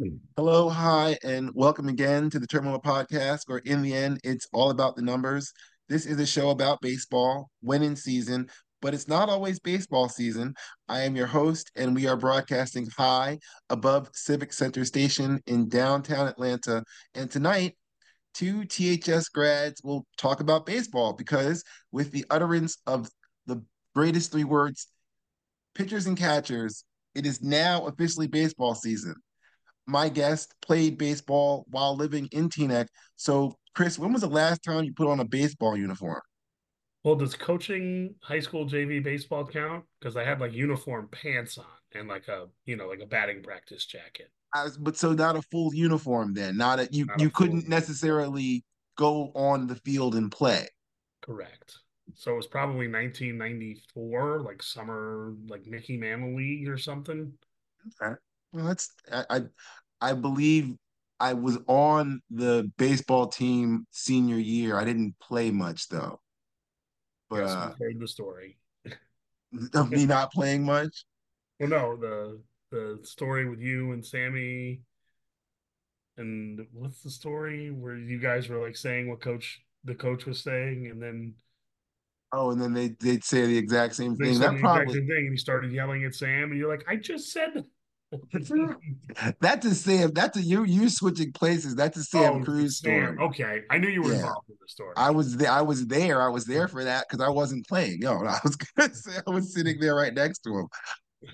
Mm. Hello, hi, and welcome again to the Terminal Podcast, where in the end, it's all about the numbers. This is a show about baseball, winning season, but it's not always baseball season. I am your host, and we are broadcasting high above Civic Center Station in downtown Atlanta. And tonight, two THS grads will talk about baseball because, with the utterance of the greatest three words, pitchers and catchers, it is now officially baseball season my guest played baseball while living in Teaneck. So, Kris, when was the last time you put on a baseball uniform? Well, does coaching high school JV baseball count? Because I had like uniform pants on and like a you know like a batting practice jacket. Was, but so not a full uniform then. Not a you Not you a couldn't necessarily go on the field and play. Correct. So it was probably 1994, like summer, like Mickey Mantle League or something. Okay. Well, that's I, I I believe I was on the baseball team senior year. I didn't play much though. But Yes, uh heard the story. of me not playing much. Well, no, the the story with you and Sammy, and what's the story where you guys were like saying what coach the coach was saying, and then Oh, and then they they'd say the exact same thing. That the exact probably same thing, and he started yelling at Sam, and you're like, I just said. That's a Sam. That's a you. You switching places. That's a Sam Oh, Cruz Sam. story. Okay, I knew you were Yeah, involved in the story. I was there. I was there. I was there for that because I wasn't playing. Yo, I was gonna say I was sitting there right next to him.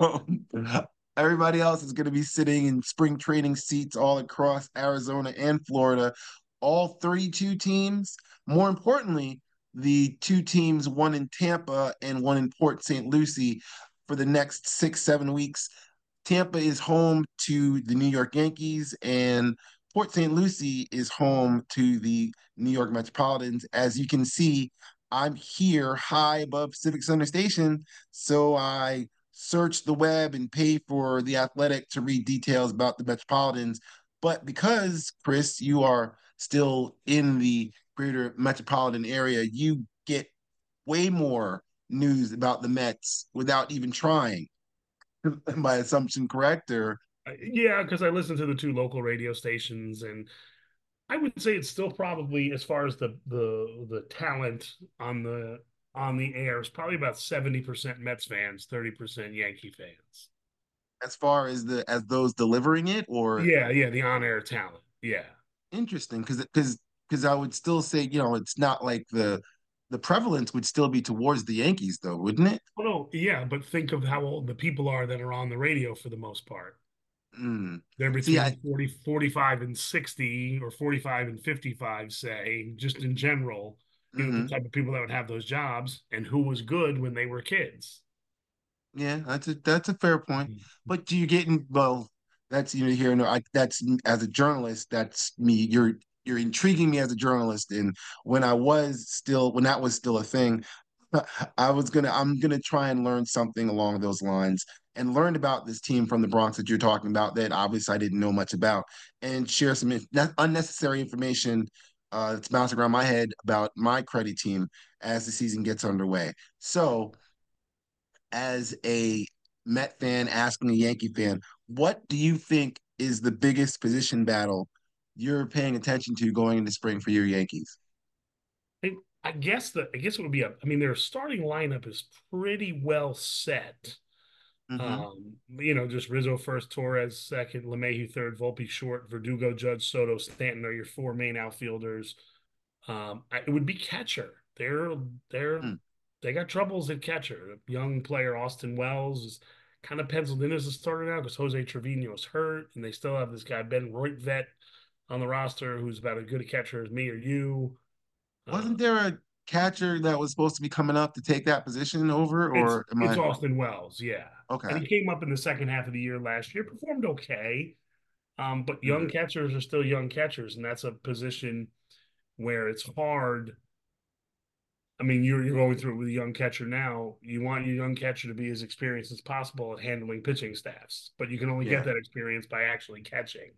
Um, everybody else is gonna be sitting in spring training seats all across Arizona and Florida. All 32 teams. More importantly, the two teams, one in Tampa and one in Port St. Lucie, for the next six, seven weeks Tampa is home to the New York Yankees, and Port St. Lucie is home to the New York Metropolitans. As you can see, I'm here high above Civic Center Station, so I searched the web and paid for the Athletic to read details about the Metropolitans. But because Kris, you are still in the greater metropolitan area, you get way more news about the Mets without even trying. my assumption correct or Uh, Yeah, because I listened to the two local radio stations, and I would say it's still probably as far as the the the talent on the on the air is probably about seventy percent Mets fans, thirty percent Yankee fans. as far as the as those delivering it or Yeah, yeah, the on air talent. Yeah. interesting because because because I would still say you know it's not like the the prevalence would still be towards the Yankees though wouldn't it Well, no, yeah, but think of how old the people are that are on the radio for the most part. mm. They're see I between 40, 45 and 60 or 45 and 55, say, just in general, you know, the mhm. type of people that would have those jobs and who was good when they were kids. yeah that's a that's a fair point but do you get in well that's you know here no I that's as a journalist that's me you're you're intriguing me as a journalist and when I was still when that was still a thing I was gonna I'm gonna try and learn something along those lines and learn about this team from the Bronx that you're talking about that obviously I didn't know much about and share some unnecessary information uh, that's bouncing around my head about my credit team as the season gets underway. So, as a Met fan asking a Yankee fan, what do you think is the biggest position battle you're paying attention to going into spring for your Yankees? I, I guess that I guess it would be a. I mean, their starting lineup is pretty well set. Mm-hmm. Um, you know, just Rizzo first, Torres second, LeMahieu third, Volpe short, Verdugo, Judge, Soto, Stanton are your four main outfielders. Um, I, it would be catcher. They're they're Mm, they got troubles at catcher. Young player Austin Wells is kind of penciled in as a starter now because Jose Trevino is hurt, and they still have this guy Ben Rortvedt on the roster who's about as good a catcher as me or you. Uh, Wasn't there a catcher that was supposed to be coming up to take that position over, it's or am it's I Austin Wells, yeah, Okay. and he came up in the second half of the year last year, performed okay. Um, but young Mm, catchers are still young catchers, and that's a position where it's hard. I mean, you're you're going through it with a young catcher now. You want your young catcher to be as experienced as possible at handling pitching staffs, but you can only get that experience by actually catching.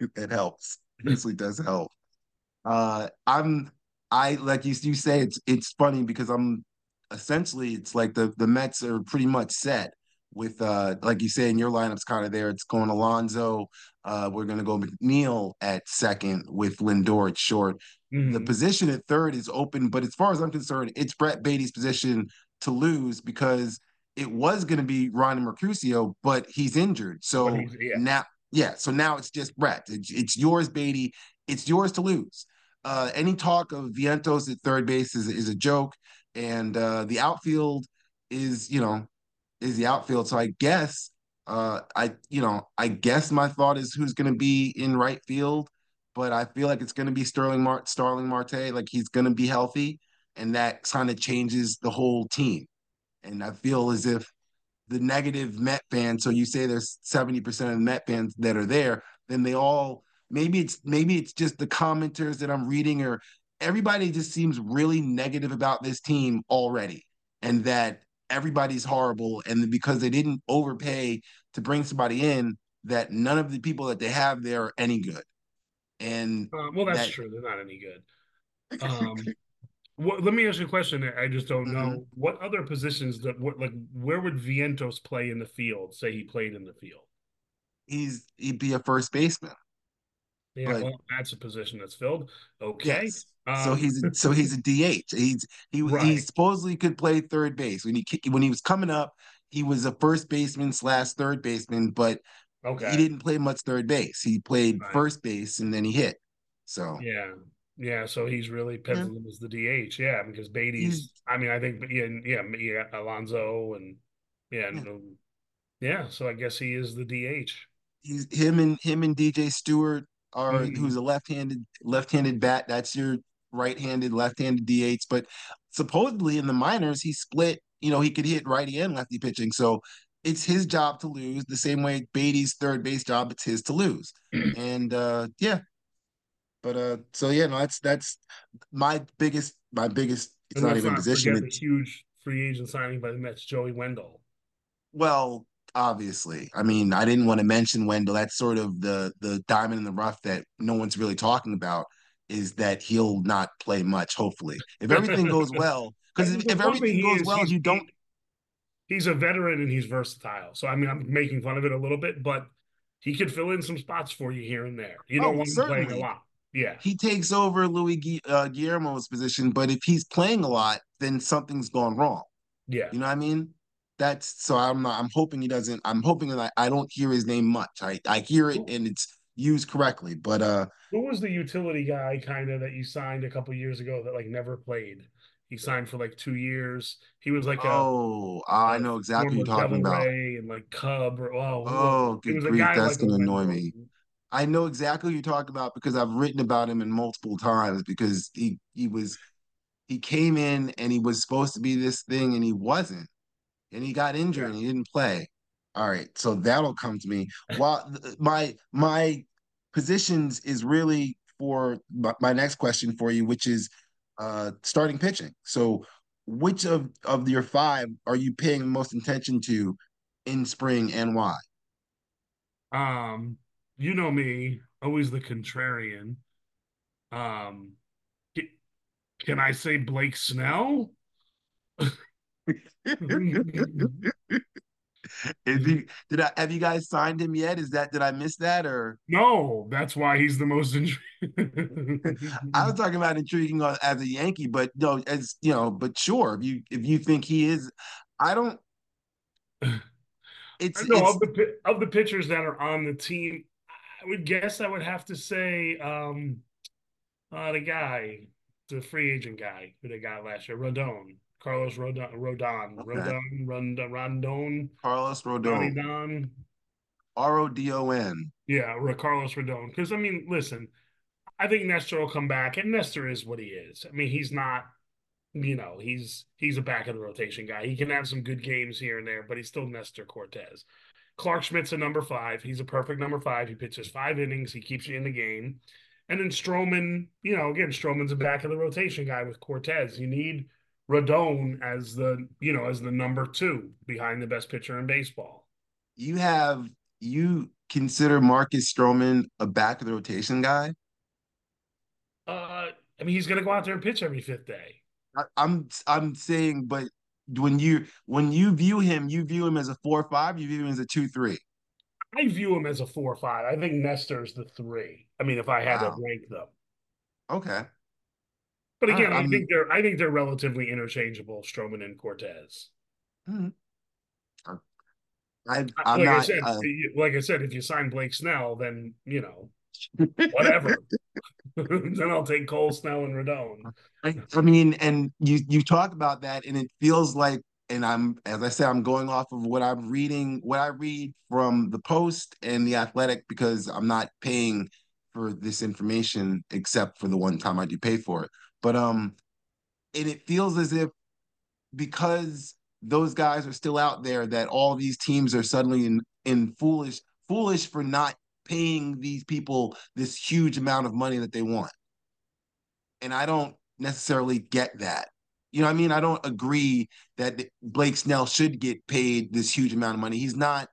It helps. It does help. Uh, I'm I like you you say it's it's funny because I'm essentially it's like the the Mets are pretty much set with uh like you say in your lineup's kind of there. It's going Alonso. Uh, we're gonna go McNeil at second with Lindor at short. Mm-hmm. The position at third is open, but as far as I'm concerned, it's Brett Baty's position to lose because it was going to be Ronny Mauricio, but he's injured. So he's, yeah. now, yeah, so now it's just Brett. It's, it's, yours, Baty. It's yours to lose. Uh, any talk of Vientos at third base is, is a joke, and uh, the outfield is, you know, is the outfield. So I guess, uh, I, you know, I guess my thought is who's going to be in right field, but I feel like it's going to be Sterling Mar- Starling Marte. Like he's going to be healthy, and that kind of changes the whole team. And I feel as if the negative Met fans, so you say there's 70% of the Met fans that are there, then they all maybe it's maybe it's just the commenters that I'm reading or everybody just seems really negative about this team already. And that everybody's horrible. And because they didn't overpay to bring somebody in, that none of the people that they have there are any good. And uh, well, that's that, true. They're not any good. Um, Well, let me ask you a question. I just don't know mm-hmm. what other positions that what like where would Vientos play in the field? Say he played in the field. He's he'd be a first baseman. Yeah, but, well, that's a position that's filled. Okay. Yes. Um, so he's a, so he's a DH. He's he right. he supposedly could play third base when he when he was coming up. He was a first baseman slash third baseman, but okay. he didn't play much third base. He played right. first base and then he hit. So yeah, yeah, so he's really penciled yeah. as the DH. Yeah, because Baty's. I mean, I think yeah, yeah, yeah, Alonso and yeah, yeah. No, yeah. So I guess he is the DH. He's him and him and DJ Stewart are mm-hmm. who's a left-handed left-handed bat. That's your right-handed left-handed DH. But supposedly in the minors, he split. You know, he could hit righty and lefty pitching. So it's his job to lose the same way Baty's third base job. It's his to lose. and uh, yeah, but uh, so yeah, no, that's that's my biggest my biggest. It's and not even not position. Huge free agent signing by the Mets, Joey Wendle. Well, obviously, I mean, I didn't want to mention Wendell. That's sort of the the diamond in the rough that no one's really talking about. Is that he'll not play much? Hopefully, if everything goes well, because if, if everything goes is, well, you don't. He's a veteran and he's versatile. So I mean, I'm making fun of it a little bit, but he could fill in some spots for you here and there. You don't oh, want him playing a lot. Yeah. He takes over Louis uh, Guillorme's position, but if he's playing a lot, then something's gone wrong. Yeah. You know what I mean? That's so I'm not, I'm hoping he doesn't I'm hoping that I, I don't hear his name much. I I hear it and it's used correctly, but uh who was the utility guy kind of that you signed a couple years ago that like never played? He signed for like two years. He was like, oh, a, I know exactly what you're talking Devil about. Ray and like Cub or oh, oh, good grief, that's like gonna annoy me. I know exactly what you're talking about because I've written about him in multiple times because he he was he came in and he was supposed to be this thing and he wasn't. And he got injured and he didn't play. All right, so that'll come to me. While my my positions is really for my next question for you, which is uh starting pitching. So which of of your five are you paying most attention to in spring and why? Um you know me, always the contrarian. Um, can I say Blake Snell? Did I have you guys signed him yet? Is that did I miss that or no? That's why he's the most intriguing. I was talking about intriguing as a Yankee, but no, as you know, but sure, if you if you think he is, I don't. It's, I know it's, of the of the pitchers that are on the team. I would guess I would have to say um uh the guy, the free agent guy who they got last year, Rodon. Carlos Rodon Rodon. Okay. Rodon Rondon Rondon. Carlos Rodon. Rodon. R O D O N. Yeah, Carlos Rodon. Because I mean, listen, I think Nestor will come back, and Nestor is what he is. I mean, he's not, you know, he's he's a back of the rotation guy. He can have some good games here and there, but he's still Nestor Cortes. Clarke Schmidt's a number five. He's a perfect number five. He pitches five innings. He keeps you in the game. And then Stroman, you know, again, Stroman's a back of the rotation guy with Cortes. You need Rodon as the, you know, as the number two behind the best pitcher in baseball. You have you consider Marcus Stroman a back of the rotation guy? Uh, I mean, he's going to go out there and pitch every fifth day. I, I'm I'm saying, but when you when you view him, you view him as a four five. You view him as a two three. I view him as a four or five. I think Nestor's the three. I mean, if I had wow. to rank them. Okay. But again, I, I think they're I think they're relatively interchangeable, Stroman and Cortes. Hmm. I, I'm like not, I said, uh, like I said, if you sign Blake Snell, then you know, whatever. then I'll take Cole, Snell, and Rodon. I, I mean, and you you talk about that, and it feels like, and I'm as I said, I'm going off of what I'm reading, what I read from the Post and the Athletic, because I'm not paying for this information except for the one time I do pay for it. But um, and it feels as if because those guys are still out there that all these teams are suddenly in in foolish foolish for not paying these people this huge amount of money that they want. And I don't necessarily get that. You know I mean? I don't agree that Blake Snell should get paid this huge amount of money. He's not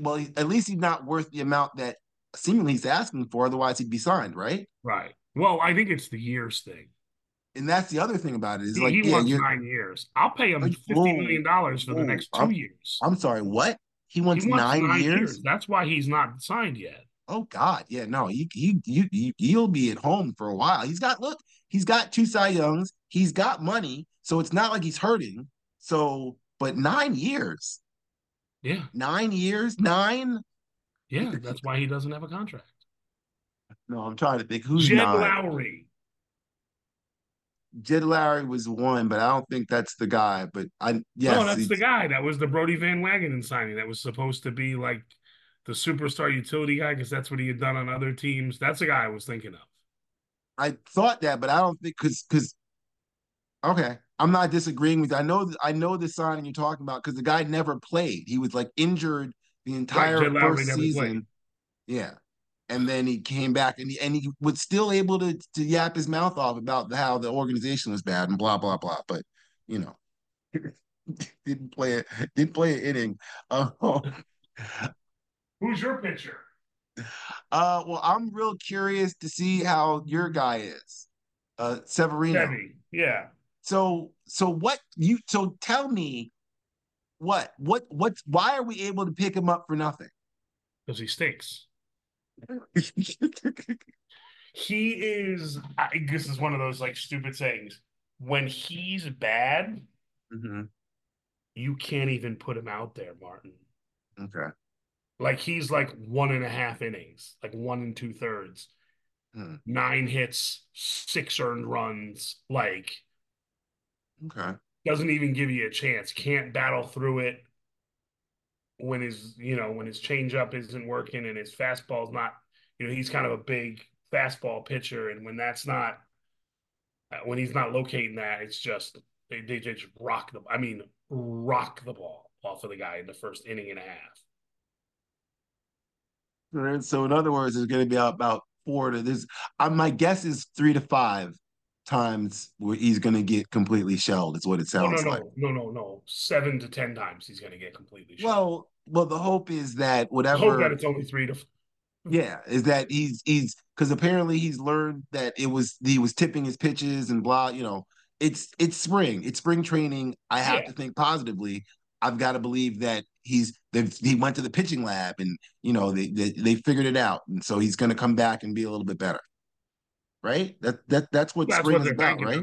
well, at least he's not worth the amount that seemingly he's asking for, otherwise he'd be signed, right? Right. Well, I think it's the years thing. And that's the other thing about it is like he yeah, wants nine years. I'll pay him fifty million dollars for the next 2 I'm, years. I'm sorry, what? He wants, he wants nine, nine years? years? That's why he's not signed yet. Oh God, yeah, no, he he you he'll be at home for a while. He's got look, he's got two Cy Youngs, he's got money, so it's not like he's hurting. So, but nine years, yeah, nine years, nine. Yeah, that's why he doesn't have a contract. No, I'm trying to think who's Jed nine? Lowrie. Jed Lowrie was one, but I don't think that's the guy. But I yes, no, that's the guy. That was the Brodie Van Wagenen signing. That was supposed to be like the superstar utility guy because that's what he had done on other teams. That's the guy I was thinking of. I thought that, but I don't think because because okay, I'm not disagreeing with. You. I know I know the signing you're talking about because the guy never played. He was like injured the entire right, first season. Played. Yeah, and then he came back and he and he was still able to to yap his mouth off about how the organization was bad and blah blah blah. But you know, didn't play it. Didn't play an inning. Uh, Who's your pitcher? Uh, well, I'm real curious to see how your guy is, uh, Severino. Heavy. Yeah. So, so what you? So tell me, what, what, what's? Why are we able to pick him up for nothing? Because he stinks. He is. I, this is one of those like stupid sayings. When he's bad, mm-hmm. you can't even put him out there, Martin. Okay. Like he's like one and a half innings, like one and two thirds, hmm. nine hits, six earned runs. Like, okay, doesn't even give you a chance. Can't battle through it when his you know when his changeup isn't working and his fastball's not. You know he's kind of a big fastball pitcher, and when that's not uh, when he's not locating that, it's just they, they just rock the. I mean, rock the ball off of the guy in the first inning and a half. So in other words, it's going to be about four to this. Uh, my guess is three to five times where he's going to get completely shelled. Is what it sounds no, no, like. No, no, no, seven to ten times he's going to get completely shelled. Well, well, the hope is that whatever. hope that it's only three to. Hmm. Yeah, is that he's he's because apparently he's learned that it was he was tipping his pitches and blah. You know, it's it's spring, it's spring training. I have yeah. to think positively. I've got to believe that he's he went to the pitching lab and you know they they, they figured it out, and so he's going to come back and be a little bit better, right? That that that's what that's spring what is about, right?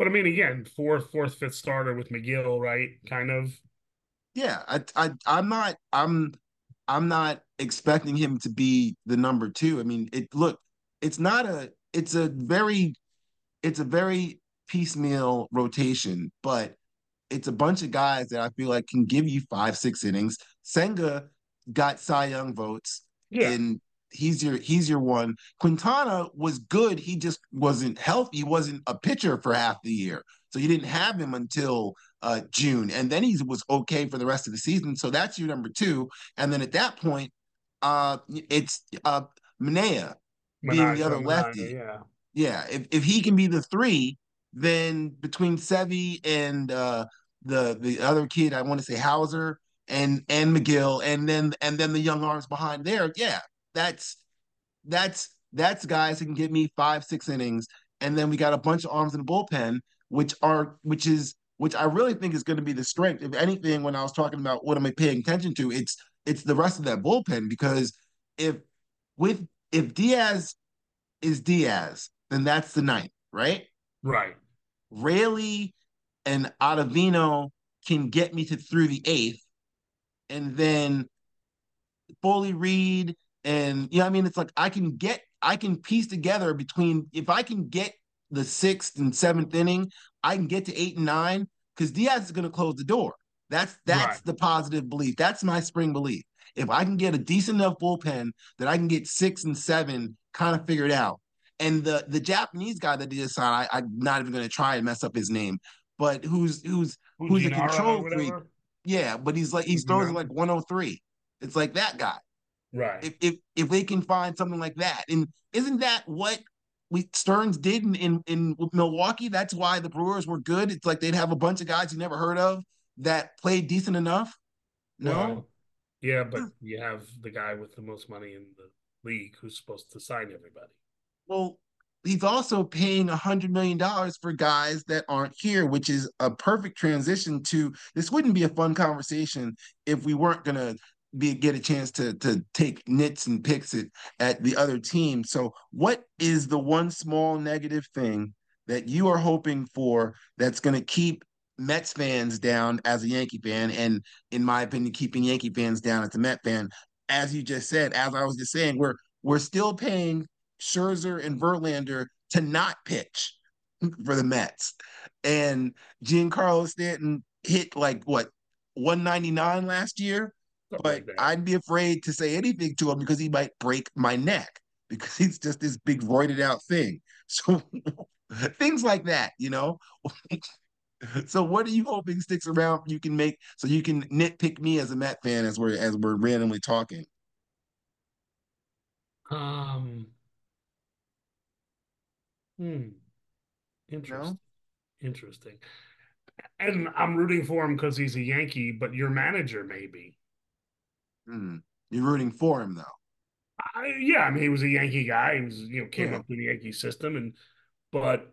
But I mean, again, fourth, fourth, fifth starter with Megill right? Kind of. Yeah, I, I, I'm not, I'm, I'm not expecting him to be the number two. I mean, it look, it's not a, it's a very, it's a very piecemeal rotation, but it's a bunch of guys that I feel like can give you five, six innings. Senga got Cy Young votes, yeah. and he's your he's your one. Quintana was good. He just wasn't healthy. He wasn't a pitcher for half the year, so you didn't have him until uh, June, and then he was okay for the rest of the season. So that's your number two. And then at that point, uh, it's uh, Manaea being the other lefty. yeah, yeah. If if he can be the three, then between Sevi and uh, the the other kid, I want to say Houser and and Megill, and then and then the young arms behind there. Yeah, that's that's that's guys who can give me five six innings, and then we got a bunch of arms in the bullpen, which are which is which I really think is going to be the strength. If anything, when I was talking about what am I paying attention to, it's it's the rest of that bullpen because if with if Diaz is Diaz, then that's the ninth, right? Right. Raley and Ottavino can get me to through the eighth, and then Foley Reed and you know, I mean, it's like I can get, I can piece together between if I can get the sixth and seventh inning, I can get to eight and nine because Diaz is going to close the door. That's that's right. the positive belief. That's my spring belief. If I can get a decent enough bullpen that I can get six and seven kind of figured out. And the the Japanese guy that did sign, I, I'm not even going to try and mess up his name, but who's who's who's a control freak. Yeah, but he's like he's throwing like 103. It's like that guy. Right. If if if they can find something like that, and isn't that what we Stearns did in, in in Milwaukee? That's why the Brewers were good. It's like they'd have a bunch of guys you never heard of that played decent enough. No. Well, yeah, but hmm. you have the guy with the most money in the league who's supposed to sign everybody. Well, he's also paying a hundred million dollars for guys that aren't here, which is a perfect transition to this wouldn't be a fun conversation if we weren't gonna be get a chance to to take nits and picks at the other team. So what is the one small negative thing that you are hoping for that's gonna keep Mets fans down as a Yankee fan, and in my opinion, keeping Yankee fans down as a Met fan. As you just said, as I was just saying, we're we're still paying Scherzer and Verlander to not pitch for the Mets, and Giancarlo Stanton hit like what 199 last year. Something but like I'd be afraid to say anything to him because he might break my neck because he's just this big roided out thing. So things like that, you know. so what are you hoping sticks around you can make so you can nitpick me as a Met fan as we're as we're randomly talking? Um hmm. Interesting. No? Interesting. And I'm rooting for him because he's a Yankee, but your manager maybe. Hmm. You're rooting for him though. I, yeah, I mean he was a Yankee guy. He was you know came yeah. up through the Yankee system, and but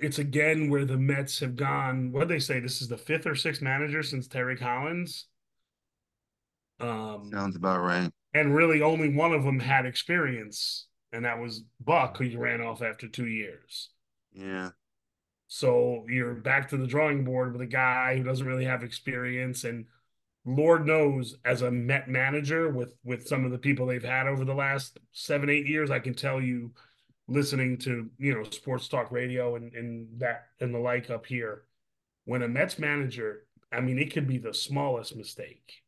it's again where the Mets have gone. What they say? This is the fifth or sixth manager since Terry Collins. Um, Sounds about right. And really, only one of them had experience, and that was Buck, who you ran off after two years. Yeah. So you're back to the drawing board with a guy who doesn't really have experience, and Lord knows, as a Met manager, with with some of the people they've had over the last seven, eight years, I can tell you listening to you know sports talk radio and and that and the like up here when a Mets manager I mean it could be the smallest mistake.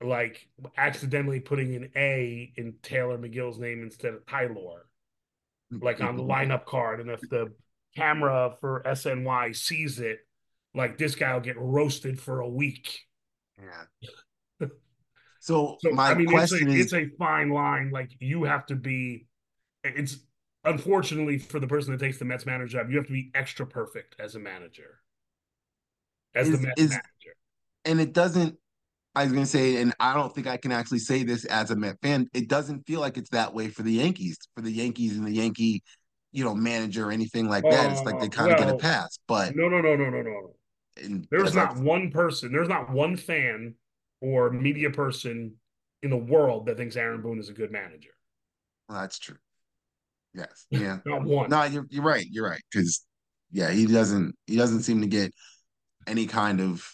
Like accidentally putting an A in Taylor Megill's name instead of Tyler. Like on the mm-hmm. lineup card and if the camera for SNY sees it like this guy will get roasted for a week yeah so, so my I mean, question it's a, is it's a fine line like you have to be it's unfortunately for the person that takes the Mets manager job, you have to be extra perfect as a manager, as is, the Mets is, manager. And it doesn't. I was going to say, and I don't think I can actually say this as a Met fan. It doesn't feel like it's that way for the Yankees, for the Yankees and the Yankee, you know, manager or anything like that. Uh, it's like they kind of well, get a pass. But no, no, no, no, no, no. There's not like, one person. There's not one fan or media person in the world that thinks Aaron Boone is a good manager. Well, that's true. Yes. Yeah. Not one. No, you're you're right. You're right. Because yeah, he doesn't he doesn't seem to get any kind of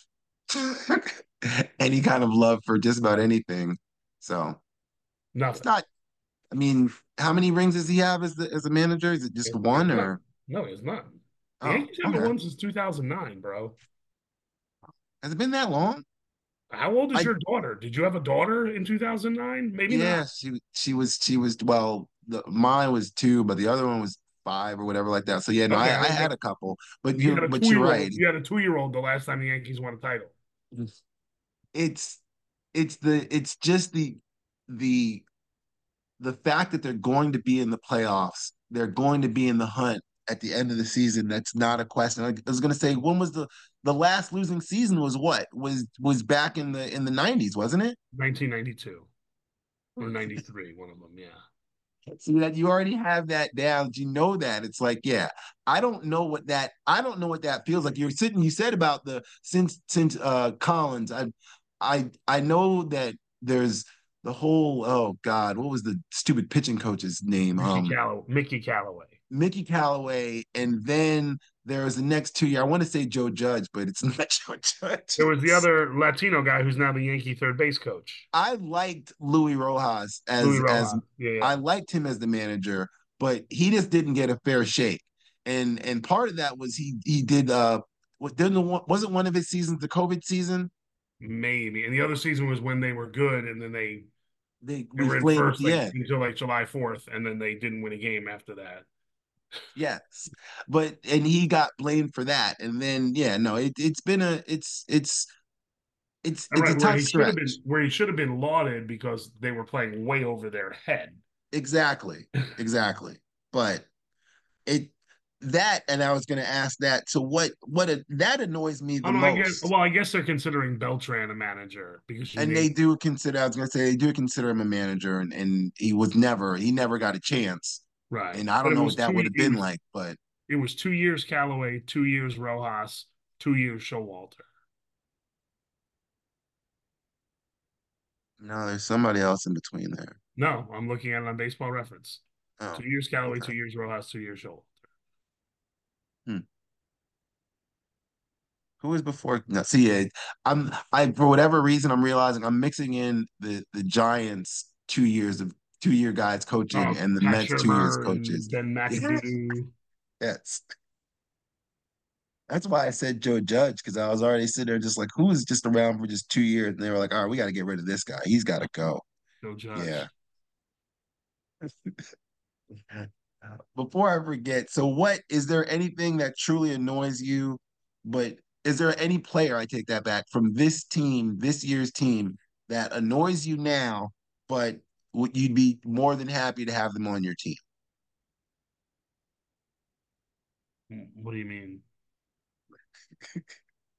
any kind of love for just about anything. So nothing. It's not. I mean, how many rings does he have as the as a manager? Is it just it's one or? No, it's not. The oh, Yankees haven't okay. won since 2009, bro. Has it been that long? How old is I, your daughter? Did you have a daughter in 2009? Maybe yeah, not. she she was she was well. The, mine was two, but the other one was five or whatever like that. So yeah, no, okay, I, I, had a couple, but you, you but you're right. You had a two year old the last time the Yankees won a title. It's it's the it's just the the the fact that they're going to be in the playoffs, they're going to be in the hunt at the end of the season. That's not a question. I was going to say, when was the the last losing season? Was what was was back in the in the nineties, wasn't it? Nineteen ninety two or ninety three, one of them. Yeah. See that you already have that down. You know that it's like, yeah, I don't know what that. I don't know what that feels like. You're sitting. You said about the since since uh Collins. I I I know that there's the whole. Oh God, what was the stupid pitching coach's name? Mickey, Um, Callaway, Mickey Callaway. Mickey Callaway, and then there was the next two year. I want to say Joe Judge, but it's not Joe Judge. There was the other Latino guy who's now the Yankee third base coach. I liked Louis Rojas as Louis as Yeah, yeah. I liked him as the manager, but he just didn't get a fair shake. And and part of that was he he did uh didn't one wasn't one of his seasons the COVID season? maybe. And the other season was when they were good, and then they, They they we were in first like, until like July fourth, and then they didn't win a game after that. Yes. But and he got blamed for that. And then yeah, no, it it's been a it's it's it's it's a right, where tough he stretch. been where he should have been lauded because they were playing way over their head. Exactly. Exactly. But it that and I was gonna ask that. So what what a, that annoys me the Oh, I guess, most. well, I guess they're considering Beltran a manager because and they do consider I was gonna say they do consider him a manager and, and he was never he never got a chance. Right. And I don't know what that would have been like, but It was two years Callaway, two years Rojas, two years Showalter. no, there's somebody else in between there. No, I'm looking at it on Baseball Reference. Oh, Two years Callaway, okay. two years Rojas, two years Showalter. Hmm. who was before? No, see, I'm I for whatever reason I'm realizing I'm mixing in the the Giants two years of two year guys coaching Oh, and the Pat Mets two years coaches. McAdoo. Yes. That's why I said Joe Judge because I was already sitting there just like, who is just around for just two years? And they were like, all right, we got to get rid of this guy. He's got to go. Joe Judge. Yeah. Before I forget, so what is there anything that truly annoys you? But is there any player, I take that back, from this team, this year's team, that annoys you now, but you'd be more than happy to have them on your team? What do you mean?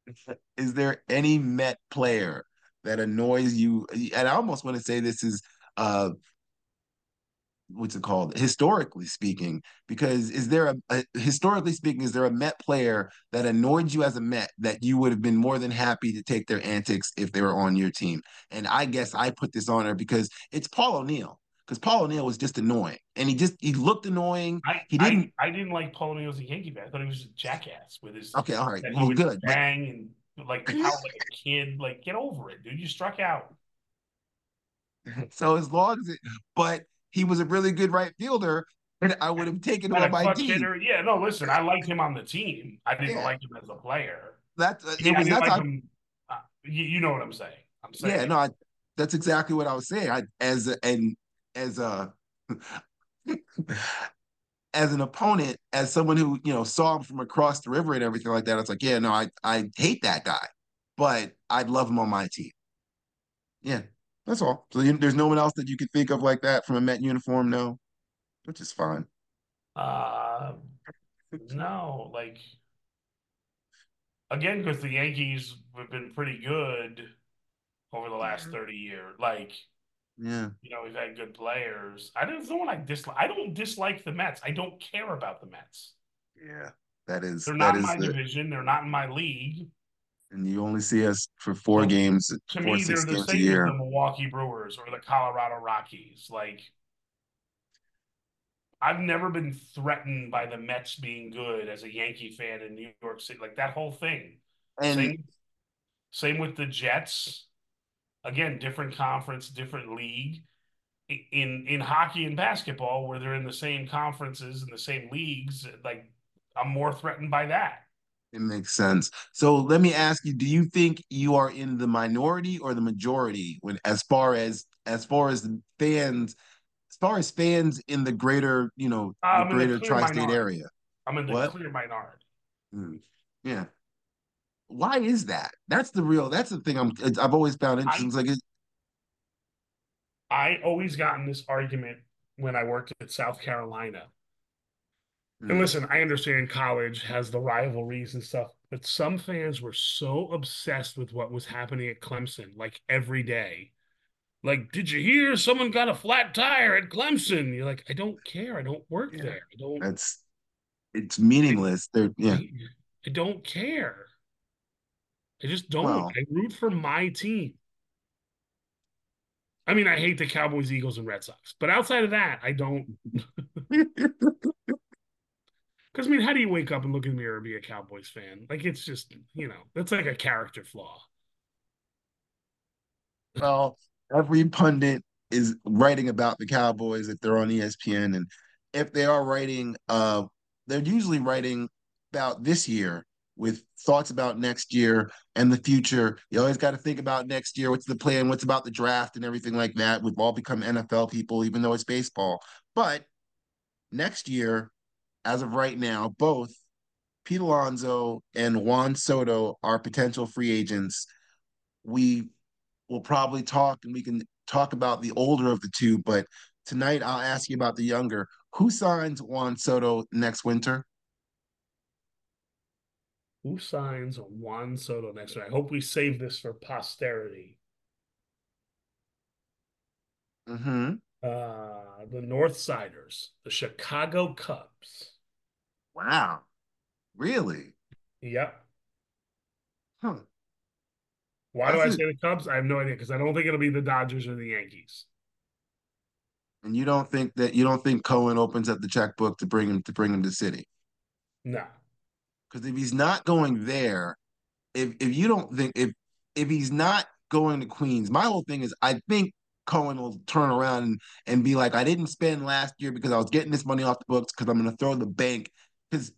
Is there any Met player that annoys you? And I almost want to say this is uh what's it called? Historically speaking, because is there a, a historically speaking, is there a Met player that annoyed you as a Met that you would have been more than happy to take their antics if they were on your team? And I guess I put this on her because it's Paul O'Neill. Because Paul O'Neill was just annoying, and he just he looked annoying. I He didn't- I, I didn't like Paul O'Neill as a Yankee fan. I thought he was a jackass with his Okay, all right, well, good. Bang and like how like a kid. Like get over it, dude. You struck out. So as long as it, but he was a really good right fielder, and I would have taken him on my team. hitter. Yeah, no, listen, I liked him on the team. I didn't Yeah. like him as a player. That's uh, Yeah, it was like. Uh, you, you know what I'm saying? I'm saying. yeah no I, that's exactly what I was saying. I as a, and as a as an opponent, as someone who you know saw him from across the river and everything like that, it's like yeah no I I hate that guy, but I'd love him on my team. Yeah, that's all. So you, there's no one else that you could think of like that from a Met uniform, no, which is fine. Uh, no, like again, because the Yankees have been pretty good over the last 30 years. Like, Yeah. you know, we've had good players. I don't know what I dislike. I don't dislike the Mets. I don't care about the Mets. Yeah, that is They're that not in my the, division. They're not in my league. And you only see us for four games, To four me, they're six the games a same as year. the Milwaukee Brewers or the Colorado Rockies. Like, I've never been threatened by the Mets being good as a Yankee fan in New York City. Like that whole thing. And Same, same with the Jets. Again, different conference, different league. In in hockey and basketball, where they're in the same conferences and the same leagues, like I'm more threatened by that. It makes sense. So let me ask you: Do you think you are in the minority or the majority when, as far as as far as fans, as far as fans in the greater, you know, I'm the in the greater tri-state minority. area? I'm in the What? clear minority. Hmm. Yeah. Why is that? That's the real. That's the thing. I'm. I've always found interesting. It's like, it, I always got in this argument when I worked at South Carolina. And Hmm. listen, I understand college has the rivalries and stuff, but some fans were so obsessed with what was happening at Clemson, like every day. like, did you hear someone got a flat tire at Clemson? You're like, I don't care. I don't work Yeah. there. I don't. That's it's meaningless. They're yeah. I, don't care. I just don't. I root for my team. I mean, I hate the Cowboys, Eagles, and Red Sox, but outside of that, I don't. Because I mean, how do you wake up and look in the mirror and be a Cowboys fan? Like it's just, you know, that's like a character flaw. well, every pundit is writing about the Cowboys if they're on ESPN, and if they are writing, uh, they're usually writing about this year with thoughts about next year and the future. You always got to think about next year. What's the plan? What's about the draft and everything like that? We've all become NFL people, even though it's baseball. But next year, as of right now, both Pete Alonso and Juan Soto are potential free agents. We will probably talk and we can talk about the older of the two, but tonight I'll ask you about the younger. Who signs Juan Soto next winter? Who signs Juan Soto next year? I hope we save this for posterity. Mm-hmm. Uh, the North Siders, the Chicago Cubs. Wow. Really? Yep. Huh. Why do I That's say the Cubs? I have no idea because I don't think it'll be the Dodgers or the Yankees. And you don't think that you don't think Cohen opens up the checkbook to bring him to bring him to City? No. Because if he's not going there, if if you don't think if if he's not going to Queens, my whole thing is I think Cohen will turn around and, and be like, I didn't spend last year because I was getting this money off the books because I'm gonna throw the bank. Because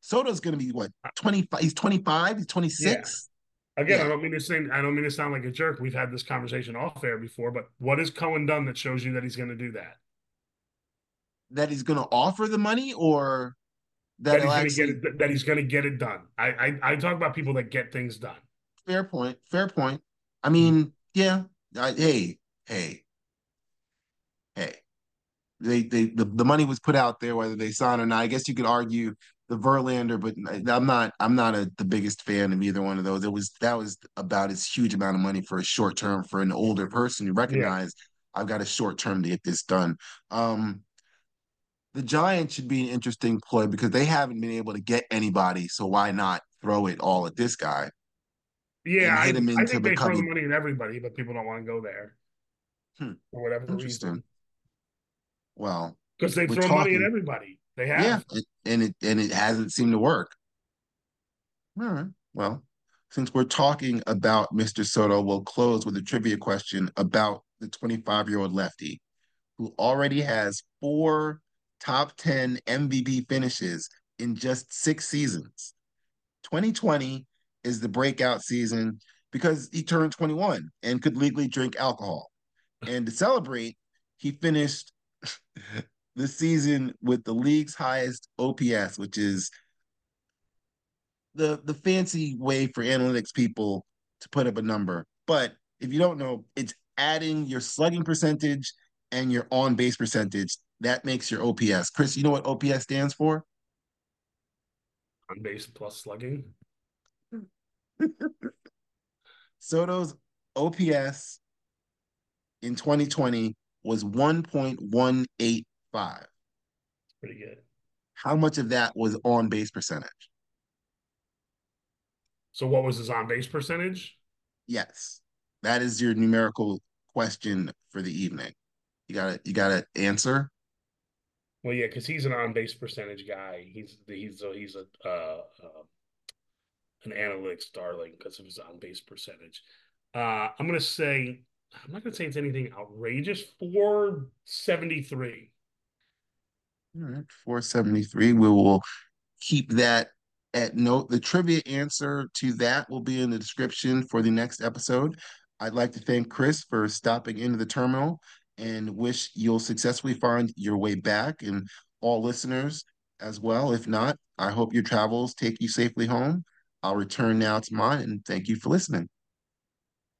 Soto's gonna be what uh, 25, he's 25, he's 26. Again, Yeah. I don't mean to say I don't mean to sound like a jerk. We've had this conversation off air before, but what has Cohen done that shows you that he's going to do that? That he's gonna offer the money or That, that he's going to get it. That he's going to get it done. I, I I talk about people that get things done. fair point, fair point. I mean, yeah. I, hey, hey. They they the, the money was put out there whether they sign or not. I guess you could argue the Verlander, but I'm not I'm not a, the biggest fan of either one of those. It was that was about as huge amount of money for a short term for an older person to recognize I've got a short term to get this done. Um the Giants should be an interesting play because they haven't been able to get anybody, so why not throw it all at this guy? Yeah, I, I into think they throw the money at everybody, but people don't want to go there Hmm. for whatever reason. Well, Because they throw money at everybody. They have. Yeah, it, and it and it hasn't seemed to work. All right. Well, since we're talking about Mr. Soto, we'll close with a trivia question about the 25-year-old lefty who already has four top 10 MVP finishes in just six seasons. 2020 is the breakout season because he turned 21 and could legally drink alcohol. And to celebrate, he finished the season with the league's highest OPS, which is the the fancy way for analytics people to put up a number. But if you don't know, it's adding your slugging percentage and your on base percentage. That makes your OPS. Kris, you know what OPS stands for? On base plus slugging. Soto's OPS in 2020 was 1.185. Pretty good. How much of that was on base percentage? So what was his on base percentage? Yes. That is your numerical question for the evening. You gotta you gotta answer. Well, yeah, because he's an on base percentage guy. He's he's a, he's a uh, uh, an analytics darling because of his on base percentage. Uh, I'm gonna say I'm not gonna say it's anything outrageous. Four seventy three. All right, 473. We will keep that at note. The trivia answer to that will be in the description for the next episode. I'd like to thank Kris for stopping into the terminal and wish you'll successfully find your way back and all listeners as well. If not, I hope your travels take you safely home. I'll return now to mine and thank you for listening.